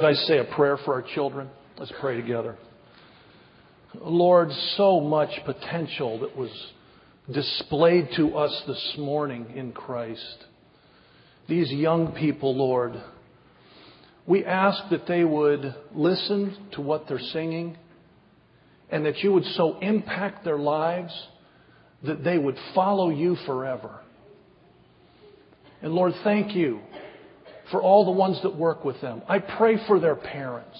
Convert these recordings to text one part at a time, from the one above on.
I say a prayer for our children? Let's pray together. Lord, so much potential that was displayed to us this morning in Christ. These young people, Lord, we ask that they would listen to what they're singing and that you would so impact their lives that they would follow you forever. And Lord, thank you for all the ones that work with them. I pray for their parents.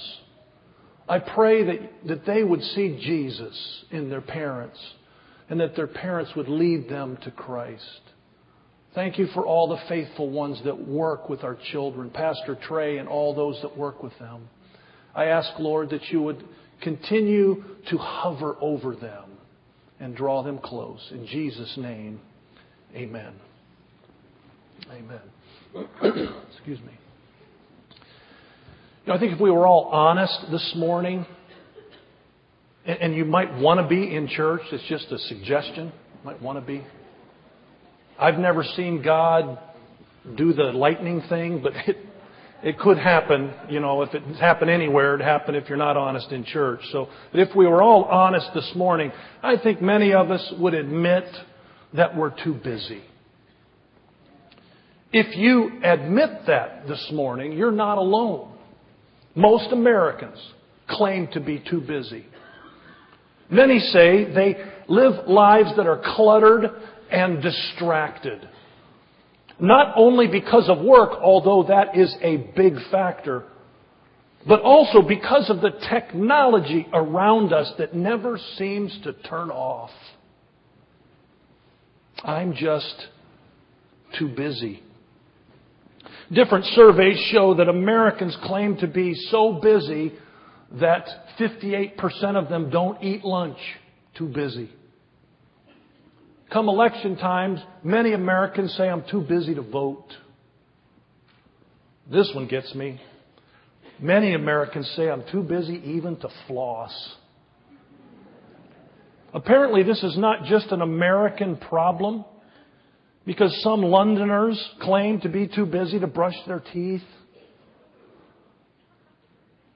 I pray that, that they would see Jesus in their parents and that their parents would lead them to Christ. Thank you for all the faithful ones that work with our children, Pastor Trey and all those that work with them. I ask, Lord, that you would continue to hover over them and draw them close. In Jesus' name, amen. Amen. Excuse me. You know, I think if we were all honest this morning, and, and you might want to be in church, it's just a suggestion, you might want to be. I've never seen God do the lightning thing, but it, it could happen, you know, if it happened anywhere, it'd happen if you're not honest in church. So, but if we were all honest this morning, I think many of us would admit that we're too busy. If you admit that this morning, you're not alone. Most Americans claim to be too busy. Many say they live lives that are cluttered and distracted. Not only because of work, although that is a big factor, but also because of the technology around us that never seems to turn off. I'm just too busy. Different surveys show that Americans claim to be so busy that 58% of them don't eat lunch. Too busy. Come election times, many Americans say, I'm too busy to vote. This one gets me. Many Americans say, I'm too busy even to floss. Apparently, this is not just an American problem because some Londoners claim to be too busy to brush their teeth.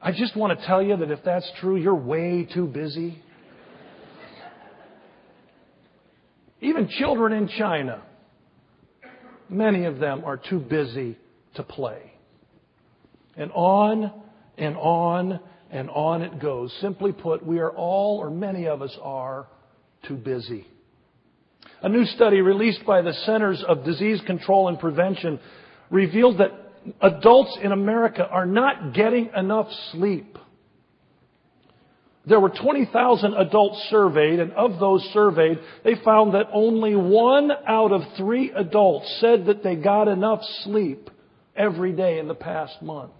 I just want to tell you that if that's true, you're way too busy. Even children in China, many of them are too busy to play. And on and on and on it goes. Simply put, we are all, or many of us are, too busy. A new study released by the Centers of Disease Control and Prevention revealed that adults in America are not getting enough sleep. There were 20,000 adults surveyed, and of those surveyed, they found that only one out of three adults said that they got enough sleep every day in the past month.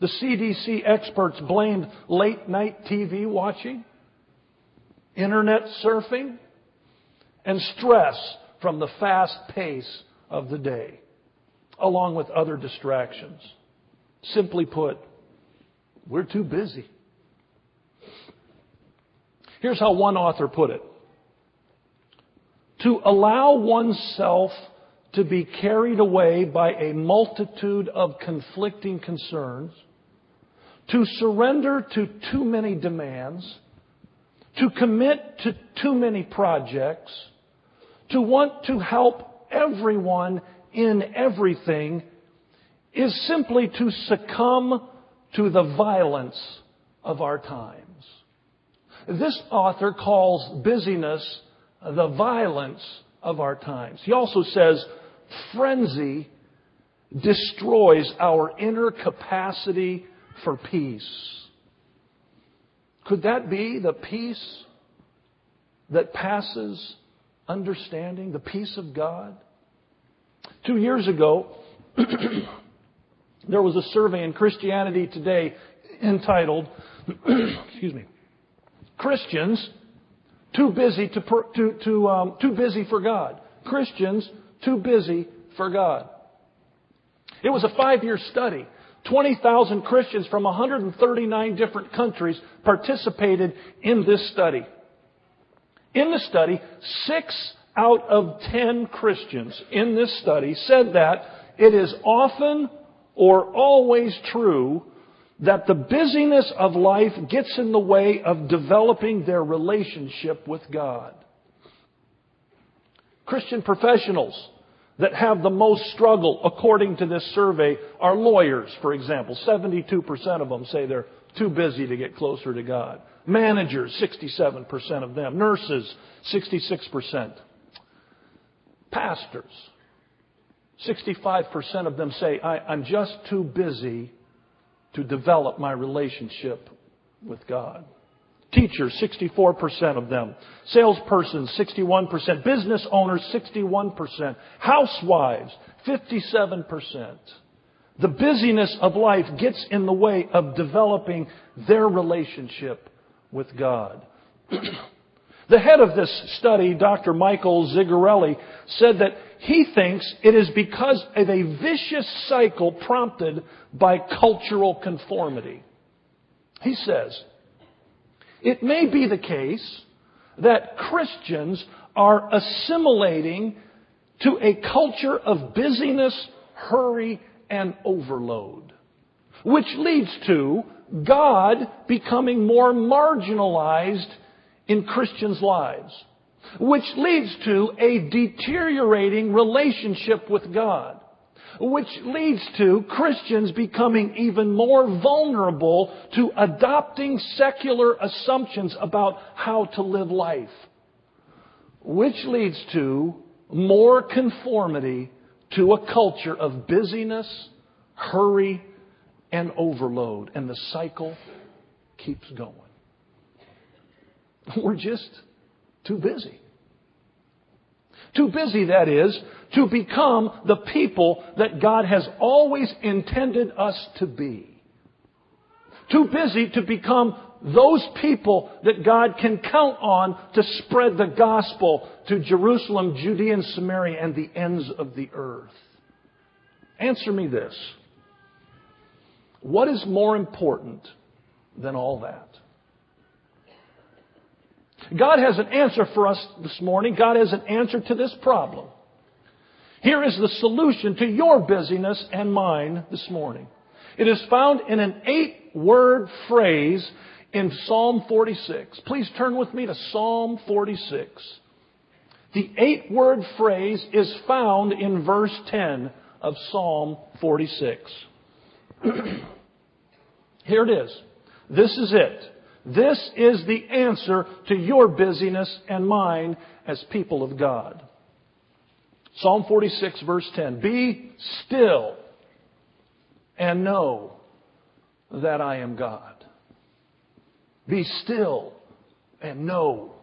The CDC experts blamed late night TV watching, internet surfing, and stress from the fast pace of the day, along with other distractions. Simply put, we're too busy. Here's how one author put it. To allow oneself to be carried away by a multitude of conflicting concerns, to surrender to too many demands, to commit to too many projects, to want to help everyone in everything is simply to succumb to the violence of our times. This author calls busyness the violence of our times. He also says frenzy destroys our inner capacity for peace. Could that be the peace that passes understanding, the peace of God. Two years ago, there was a survey in Christianity Today entitled, excuse me, Christians too busy to, to, to um, too busy for God. Christians too busy for God. It was a five-year study. 20,000 Christians from 139 different countries participated in this study. In the study, six out of ten Christians in this study said that it is often or always true that the busyness of life gets in the way of developing their relationship with God. Christian professionals that have the most struggle, according to this survey, are lawyers, for example. 72% of them say they're too busy to get closer to God. Managers, 67% of them. Nurses, 66%. Pastors, 65% of them say, I, am just too busy to develop my relationship with God. Teachers, 64% of them. Salespersons, 61%. Business owners, 61%. Housewives, 57%. The busyness of life gets in the way of developing their relationship with God. the head of this study, Dr. Michael Zigarelli, said that he thinks it is because of a vicious cycle prompted by cultural conformity. He says, it may be the case that Christians are assimilating to a culture of busyness, hurry, and overload, which leads to God becoming more marginalized in Christians' lives, which leads to a deteriorating relationship with God, which leads to Christians becoming even more vulnerable to adopting secular assumptions about how to live life, which leads to more conformity to a culture of busyness, hurry, and overload. And the cycle keeps going. We're just too busy. Too busy, that is, to become the people that God has always intended us to be. Too busy to become those people that God can count on to spread the gospel to Jerusalem, Judea, and Samaria, and the ends of the earth. Answer me this. What is more important than all that? God has an answer for us this morning. God has an answer to this problem. Here is the solution to your busyness and mine this morning. It is found in an eight word phrase in Psalm 46. Please turn with me to Psalm 46. The eight word phrase is found in verse 10 of Psalm 46. Here it is. This is it. This is the answer to your busyness and mine as people of God. Psalm 46 verse 10. Be still and know that I am God. Be still and know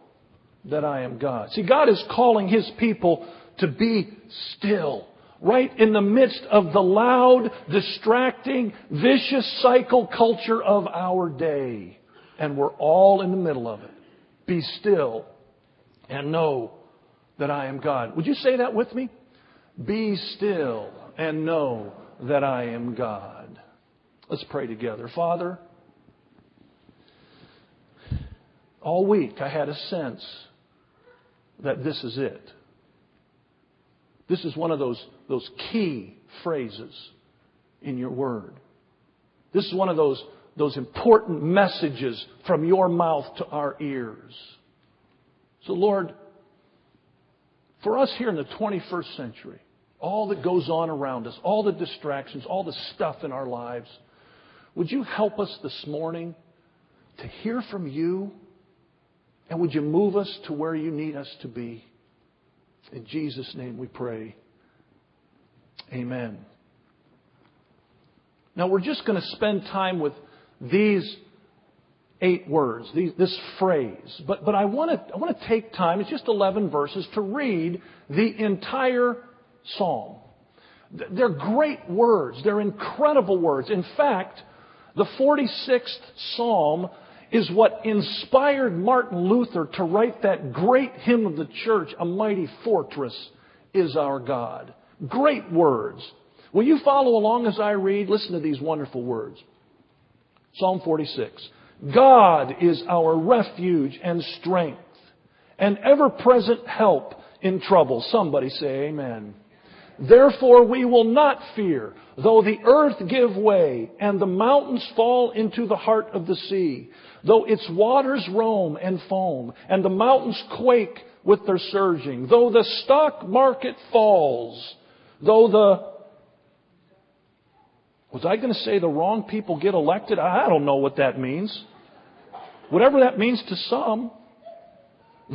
that I am God. See, God is calling His people to be still. Right in the midst of the loud, distracting, vicious cycle culture of our day. And we're all in the middle of it. Be still and know that I am God. Would you say that with me? Be still and know that I am God. Let's pray together. Father, all week I had a sense that this is it. This is one of those, those key phrases in your word. This is one of those, those important messages from your mouth to our ears. So, Lord, for us here in the 21st century, all that goes on around us, all the distractions, all the stuff in our lives, would you help us this morning to hear from you and would you move us to where you need us to be? In Jesus' name we pray. Amen. Now we're just going to spend time with these eight words, these, this phrase. But, but I, want to, I want to take time, it's just 11 verses, to read the entire psalm. They're great words. They're incredible words. In fact, the 46th psalm is what inspired Martin Luther to write that great hymn of the church, A Mighty Fortress is Our God. Great words. Will you follow along as I read? Listen to these wonderful words. Psalm 46. God is our refuge and strength, and ever present help in trouble. Somebody say amen. Therefore we will not fear, though the earth give way and the mountains fall into the heart of the sea, though its waters roam and foam and the mountains quake with their surging, though the stock market falls, though the was I going to say the wrong people get elected? I don't know what that means. Whatever that means to some.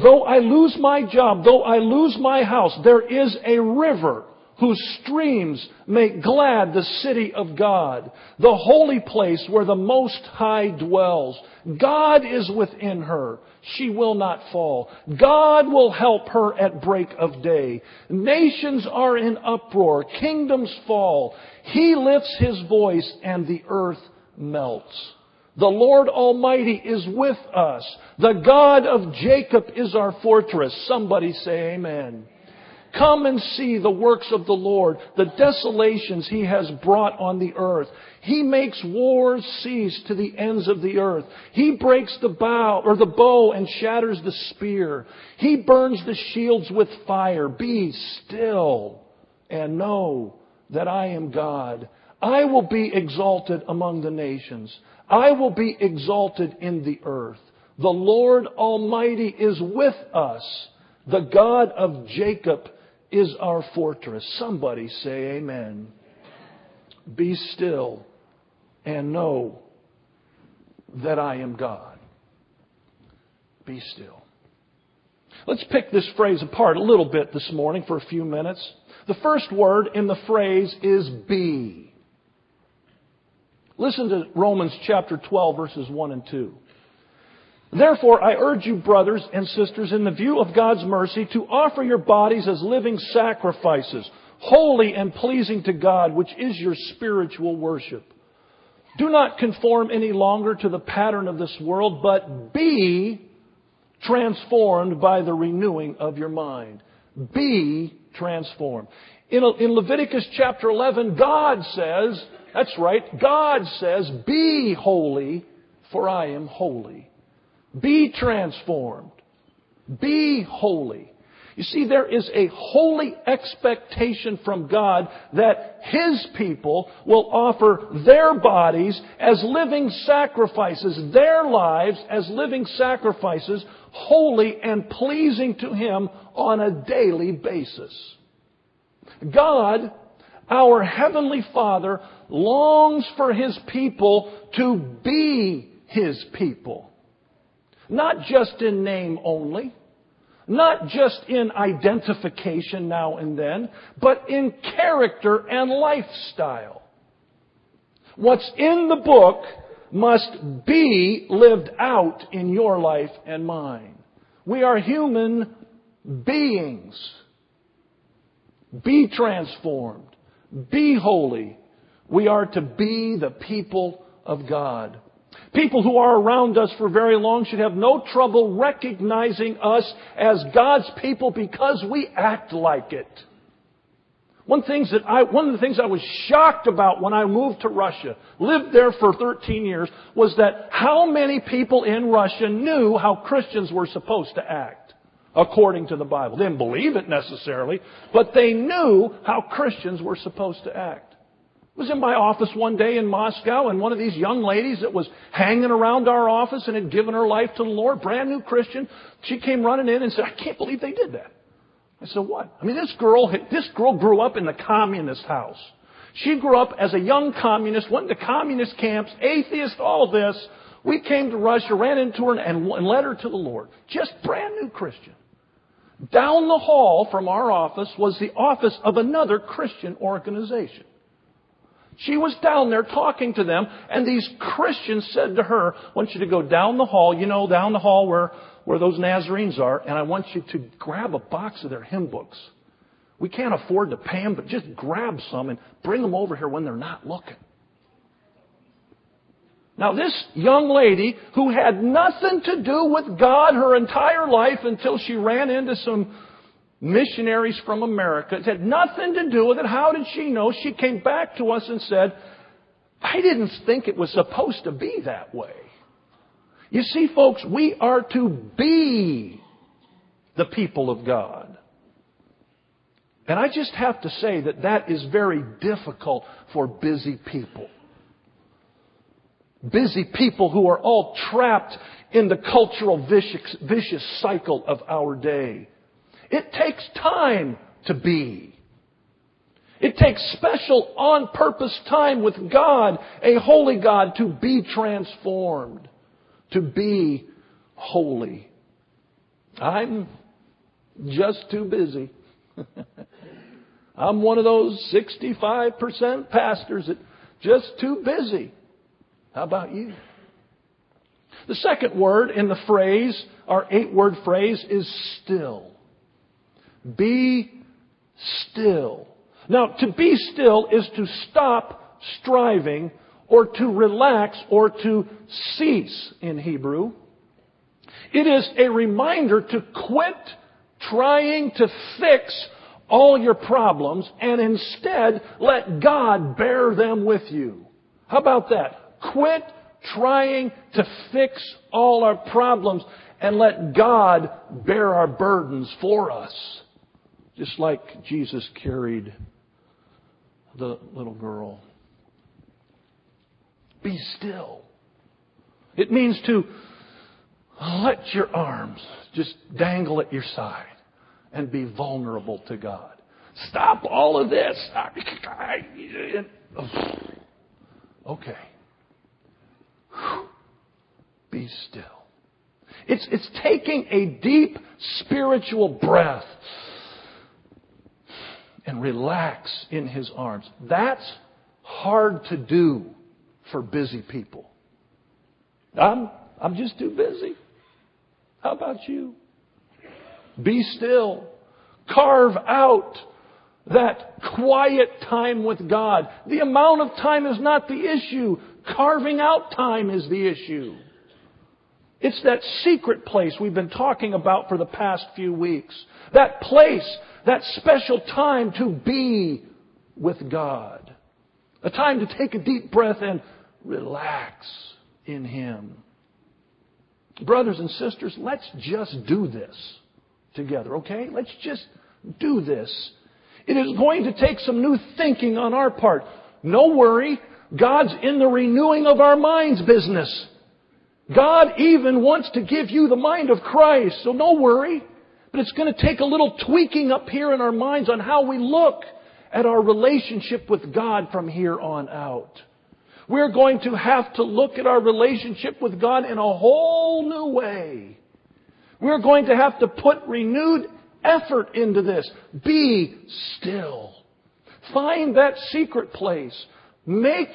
Though I lose my job, though I lose my house, there is a river whose streams make glad the city of God, the holy place where the Most High dwells. God is within her. She will not fall. God will help her at break of day. Nations are in uproar. Kingdoms fall. He lifts his voice and the earth melts. The Lord Almighty is with us. The God of Jacob is our fortress. Somebody say amen. Come and see the works of the Lord, the desolations he has brought on the earth. He makes wars cease to the ends of the earth. He breaks the bow or the bow and shatters the spear. He burns the shields with fire. Be still and know that I am God. I will be exalted among the nations. I will be exalted in the earth. The Lord Almighty is with us. The God of Jacob is our fortress. Somebody say amen. Be still and know that I am God. Be still. Let's pick this phrase apart a little bit this morning for a few minutes. The first word in the phrase is be. Listen to Romans chapter 12 verses 1 and 2. Therefore, I urge you, brothers and sisters, in the view of God's mercy, to offer your bodies as living sacrifices, holy and pleasing to God, which is your spiritual worship. Do not conform any longer to the pattern of this world, but be transformed by the renewing of your mind. Be transformed. In, in Leviticus chapter 11, God says, that's right, God says, be holy, for I am holy. Be transformed. Be holy. You see, there is a holy expectation from God that His people will offer their bodies as living sacrifices, their lives as living sacrifices, holy and pleasing to Him on a daily basis. God, our Heavenly Father, longs for His people to be His people. Not just in name only, not just in identification now and then, but in character and lifestyle. What's in the book must be lived out in your life and mine. We are human beings. Be transformed. Be holy. We are to be the people of God. People who are around us for very long should have no trouble recognizing us as God's people because we act like it. One, things that I, one of the things I was shocked about when I moved to Russia, lived there for 13 years, was that how many people in Russia knew how Christians were supposed to act according to the Bible. They didn't believe it necessarily, but they knew how Christians were supposed to act was in my office one day in Moscow, and one of these young ladies that was hanging around our office and had given her life to the Lord, brand new Christian, she came running in and said, I can't believe they did that. I said, what? I mean, this girl, this girl grew up in the communist house. She grew up as a young communist, went to communist camps, atheist, all this. We came to Russia, ran into her, and, and led her to the Lord. Just brand new Christian. Down the hall from our office was the office of another Christian organization. She was down there talking to them, and these Christians said to her, I want you to go down the hall, you know, down the hall where, where those Nazarenes are, and I want you to grab a box of their hymn books. We can't afford to pay them, but just grab some and bring them over here when they're not looking. Now, this young lady who had nothing to do with God her entire life until she ran into some missionaries from America. It had nothing to do with it. How did she know? She came back to us and said, I didn't think it was supposed to be that way. You see, folks, we are to be the people of God. And I just have to say that that is very difficult for busy people. Busy people who are all trapped in the cultural vicious, vicious cycle of our day. It takes time to be. It takes special on purpose time with God, a holy God, to be transformed, to be holy. I'm just too busy. I'm one of those 65% pastors that just too busy. How about you? The second word in the phrase, our eight word phrase, is still. Be still. Now, to be still is to stop striving or to relax or to cease in Hebrew. It is a reminder to quit trying to fix all your problems and instead let God bear them with you. How about that? Quit trying to fix all our problems and let God bear our burdens for us. Just like Jesus carried the little girl. Be still. It means to let your arms just dangle at your side and be vulnerable to God. Stop all of this. Okay. Be still. It's, it's taking a deep spiritual breath and relax in His arms. That's hard to do for busy people. I'm, I'm just too busy. How about you? Be still. Carve out that quiet time with God. The amount of time is not the issue. Carving out time is the issue. It's that secret place we've been talking about for the past few weeks. That place that special time to be with God. A time to take a deep breath and relax in Him. Brothers and sisters, let's just do this together, okay? Let's just do this. It is going to take some new thinking on our part. No worry. God's in the renewing of our minds business. God even wants to give you the mind of Christ, so no worry. But it's going to take a little tweaking up here in our minds on how we look at our relationship with God from here on out. We're going to have to look at our relationship with God in a whole new way. We're going to have to put renewed effort into this. Be still. Find that secret place. Make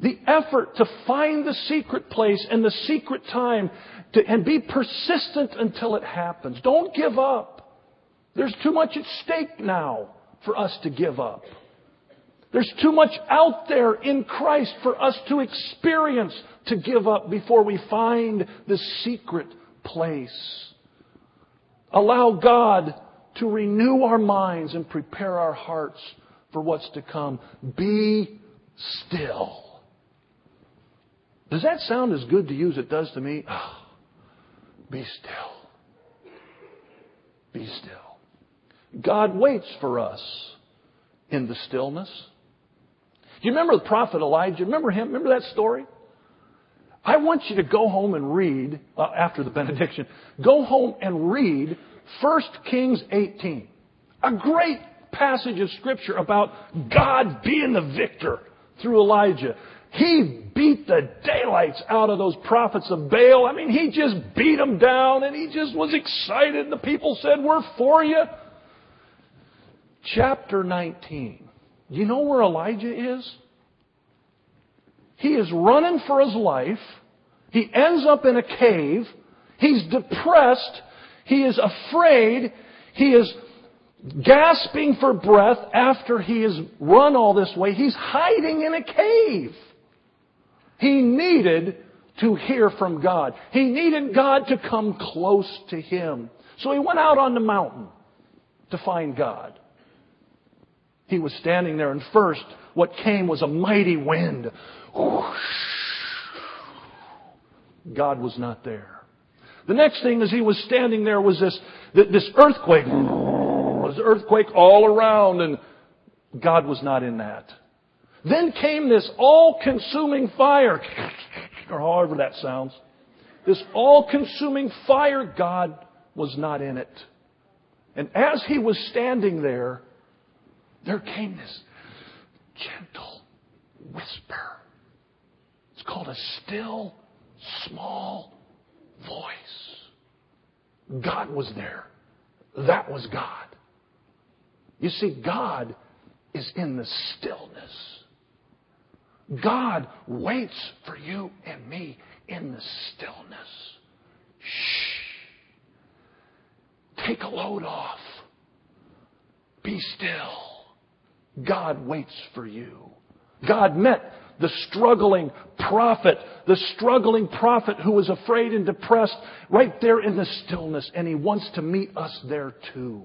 the effort to find the secret place and the secret time to, and be persistent until it happens. Don't give up. There's too much at stake now for us to give up. There's too much out there in Christ for us to experience to give up before we find the secret place. Allow God to renew our minds and prepare our hearts for what's to come. Be still. Does that sound as good to you as it does to me? Oh, be still. Be still. God waits for us in the stillness. Do you remember the prophet Elijah? Remember him? Remember that story? I want you to go home and read, uh, after the benediction, go home and read 1 Kings 18. A great passage of scripture about God being the victor through Elijah. He beat the daylights out of those prophets of Baal. I mean, he just beat them down and he just was excited. The people said, We're for you. Chapter 19. You know where Elijah is? He is running for his life. He ends up in a cave. He's depressed. He is afraid. He is gasping for breath after he has run all this way. He's hiding in a cave. He needed to hear from God. He needed God to come close to him. So he went out on the mountain to find God. He was standing there, and first, what came was a mighty wind. God was not there. The next thing as he was standing there was this, this earthquake. was earthquake all around and God was not in that. Then came this all-consuming fire, or however that sounds. This all-consuming fire, God was not in it. And as he was standing there, there came this gentle whisper. It's called a still, small voice. God was there. That was God. You see, God is in the stillness. God waits for you and me in the stillness. Shh. Take a load off. Be still. God waits for you. God met the struggling prophet, the struggling prophet who was afraid and depressed right there in the stillness, and he wants to meet us there too.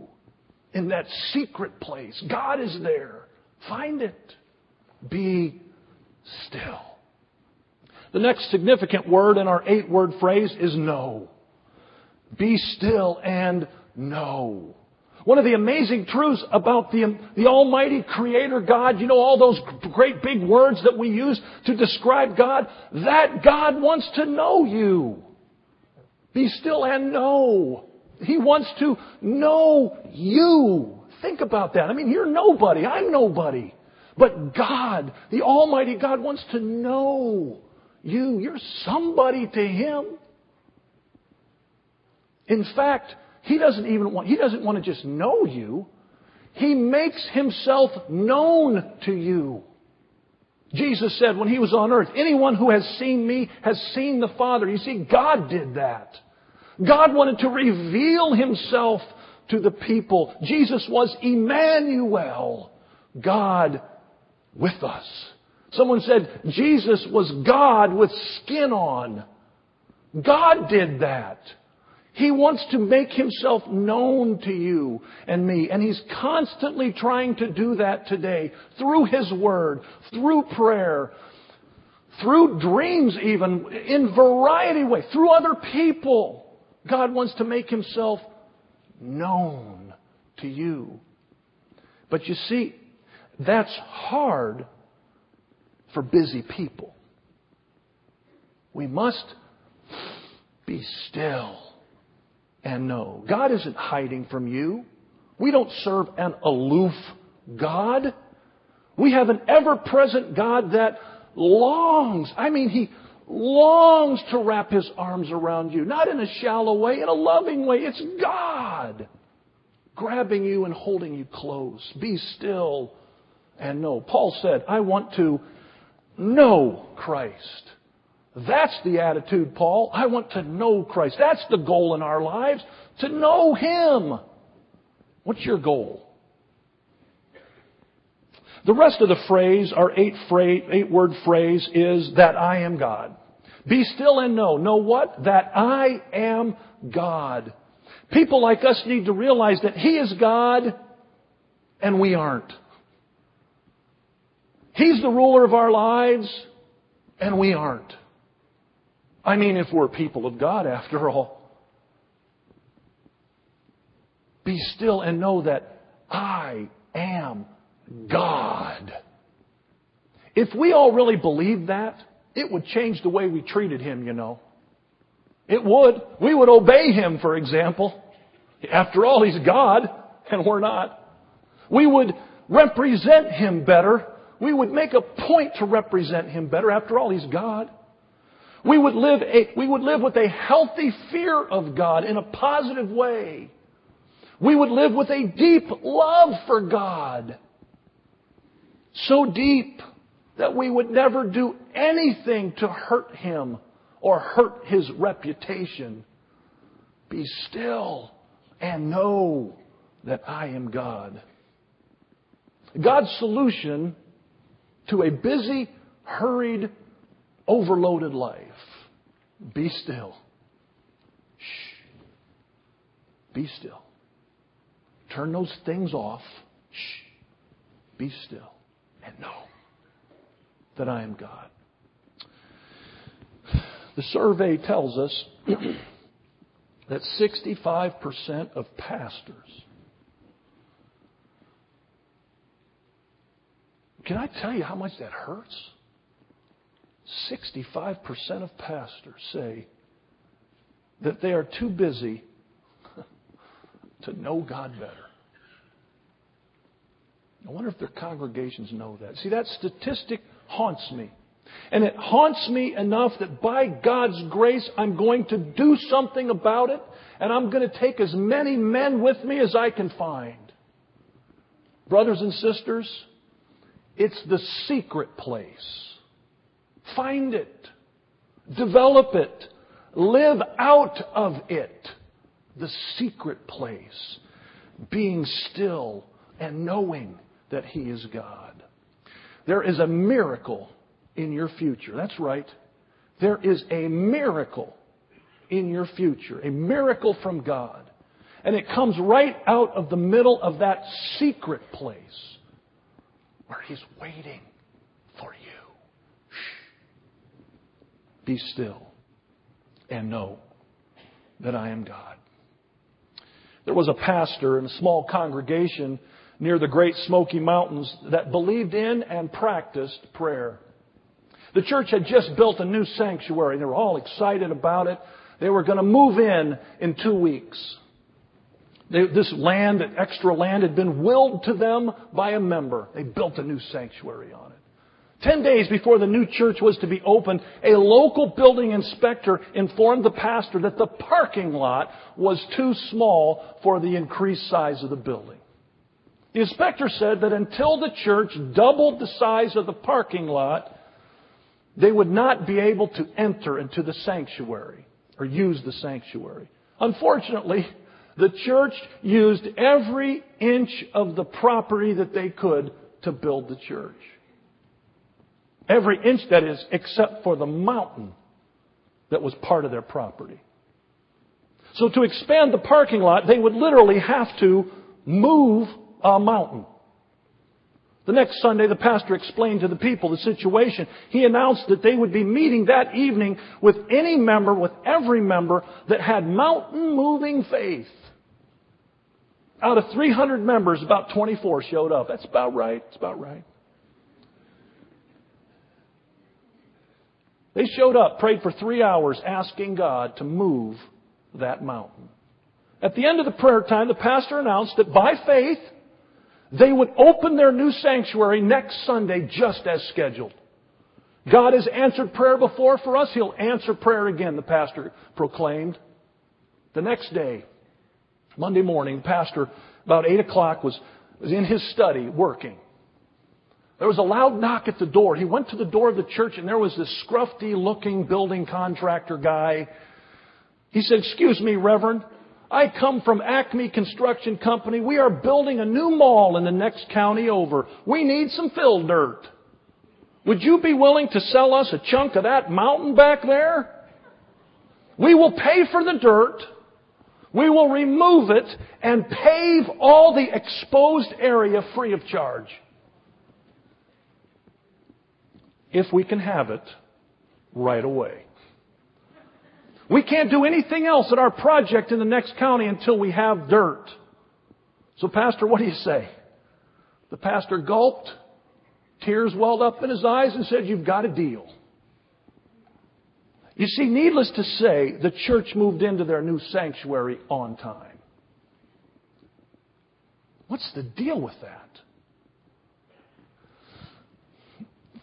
In that secret place. God is there. Find it. Be still. The next significant word in our eight word phrase is know. Be still and know. One of the amazing truths about the, the Almighty Creator God, you know, all those great big words that we use to describe God, that God wants to know you. Be still and know. He wants to know you. Think about that. I mean, you're nobody. I'm nobody. But God, the Almighty God, wants to know you. You're somebody to Him. In fact, He doesn't even want, He doesn't want to just know you. He makes Himself known to you. Jesus said when He was on earth, anyone who has seen me has seen the Father. You see, God did that. God wanted to reveal Himself to the people. Jesus was Emmanuel, God with us. Someone said Jesus was God with skin on. God did that. He wants to make himself known to you and me, and he's constantly trying to do that today through his word, through prayer, through dreams even, in variety of ways, through other people. God wants to make himself known to you. But you see, that's hard for busy people. We must be still and know. God isn't hiding from you. We don't serve an aloof God. We have an ever present God that longs, I mean, He longs to wrap His arms around you, not in a shallow way, in a loving way. It's God grabbing you and holding you close. Be still and know. Paul said, I want to know Christ. That's the attitude, Paul. I want to know Christ. That's the goal in our lives, to know Him. What's your goal? The rest of the phrase, our eight, phrase, eight word phrase, is that I am God. Be still and know. Know what? That I am God. People like us need to realize that He is God and we aren't. He's the ruler of our lives, and we aren't. I mean, if we're people of God, after all. Be still and know that I am God. If we all really believed that, it would change the way we treated Him, you know. It would. We would obey Him, for example. After all, He's God, and we're not. We would represent Him better we would make a point to represent Him better. After all, He's God. We would live, a, we would live with a healthy fear of God in a positive way. We would live with a deep love for God. So deep that we would never do anything to hurt Him or hurt His reputation. Be still and know that I am God. God's solution to a busy, hurried, overloaded life. Be still. Shh. Be still. Turn those things off. Shh. Be still. And know that I am God. The survey tells us that 65% of pastors Can I tell you how much that hurts? 65% of pastors say that they are too busy to know God better. I wonder if their congregations know that. See, that statistic haunts me. And it haunts me enough that by God's grace, I'm going to do something about it, and I'm going to take as many men with me as I can find. Brothers and sisters, it's the secret place. Find it. Develop it. Live out of it. The secret place. Being still and knowing that He is God. There is a miracle in your future. That's right. There is a miracle in your future. A miracle from God. And it comes right out of the middle of that secret place where He's waiting for you. Shh. Be still and know that I am God. There was a pastor in a small congregation near the Great Smoky Mountains that believed in and practiced prayer. The church had just built a new sanctuary. They were all excited about it. They were going to move in in two weeks. They, this land, that extra land, had been willed to them by a member. They built a new sanctuary on it. Ten days before the new church was to be opened, a local building inspector informed the pastor that the parking lot was too small for the increased size of the building. The inspector said that until the church doubled the size of the parking lot, they would not be able to enter into the sanctuary or use the sanctuary. Unfortunately, the church used every inch of the property that they could to build the church. Every inch, that is, except for the mountain that was part of their property. So to expand the parking lot, they would literally have to move a mountain. The next Sunday, the pastor explained to the people the situation. He announced that they would be meeting that evening with any member, with every member that had mountain moving faith. Out of 300 members, about 24 showed up. That's about right. It's about right. They showed up, prayed for three hours, asking God to move that mountain. At the end of the prayer time, the pastor announced that by faith, they would open their new sanctuary next Sunday just as scheduled. God has answered prayer before for us. He'll answer prayer again, the pastor proclaimed. The next day, Monday morning, pastor, about 8 o'clock, was, was in his study working. There was a loud knock at the door. He went to the door of the church and there was this scruffy looking building contractor guy. He said, excuse me, Reverend. I come from Acme Construction Company. We are building a new mall in the next county over. We need some fill dirt. Would you be willing to sell us a chunk of that mountain back there? We will pay for the dirt. We will remove it and pave all the exposed area free of charge if we can have it right away. We can't do anything else at our project in the next county until we have dirt. So, Pastor, what do you say? The pastor gulped, tears welled up in his eyes, and said, You've got a deal. You see, needless to say, the church moved into their new sanctuary on time. What's the deal with that?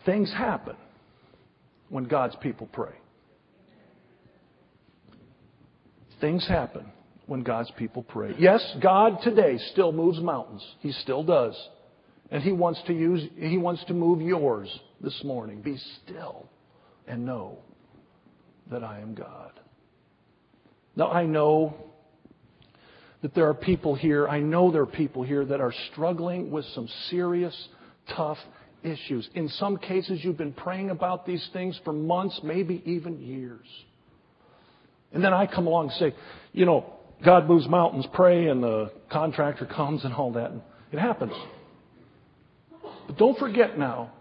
Things happen when God's people pray. Things happen when God's people pray. Yes, God today still moves mountains. He still does. And He wants to use, He wants to move yours this morning. Be still and know that I am God. Now I know that there are people here, I know there are people here that are struggling with some serious, tough issues. In some cases, you've been praying about these things for months, maybe even years. And then I come along and say, you know, God moves mountains, pray, and the contractor comes and all that. It happens. But don't forget now,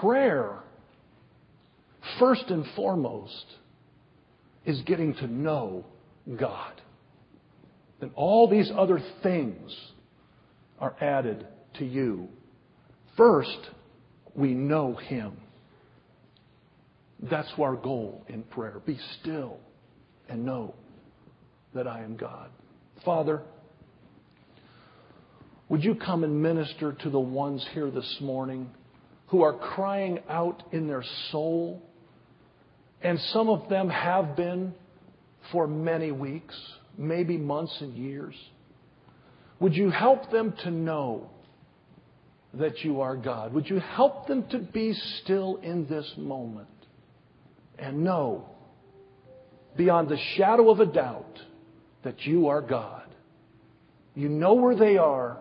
prayer, first and foremost, is getting to know God. And all these other things are added to you. First, we know Him. That's our goal in prayer. Be still and know that I am God. Father, would you come and minister to the ones here this morning who are crying out in their soul? And some of them have been for many weeks, maybe months and years. Would you help them to know that you are God? Would you help them to be still in this moment and know beyond the shadow of a doubt that you are God? You know where they are.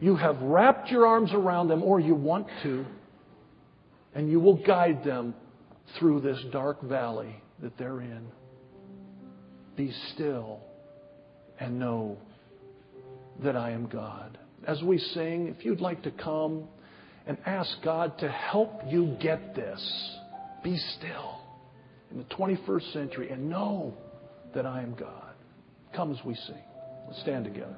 You have wrapped your arms around them, or you want to, and you will guide them through this dark valley that they're in. Be still and know that I am God. As we sing, if you'd like to come and ask God to help you get this, be still in the 21st century and know that I am God. Come as we sing. Let's stand together.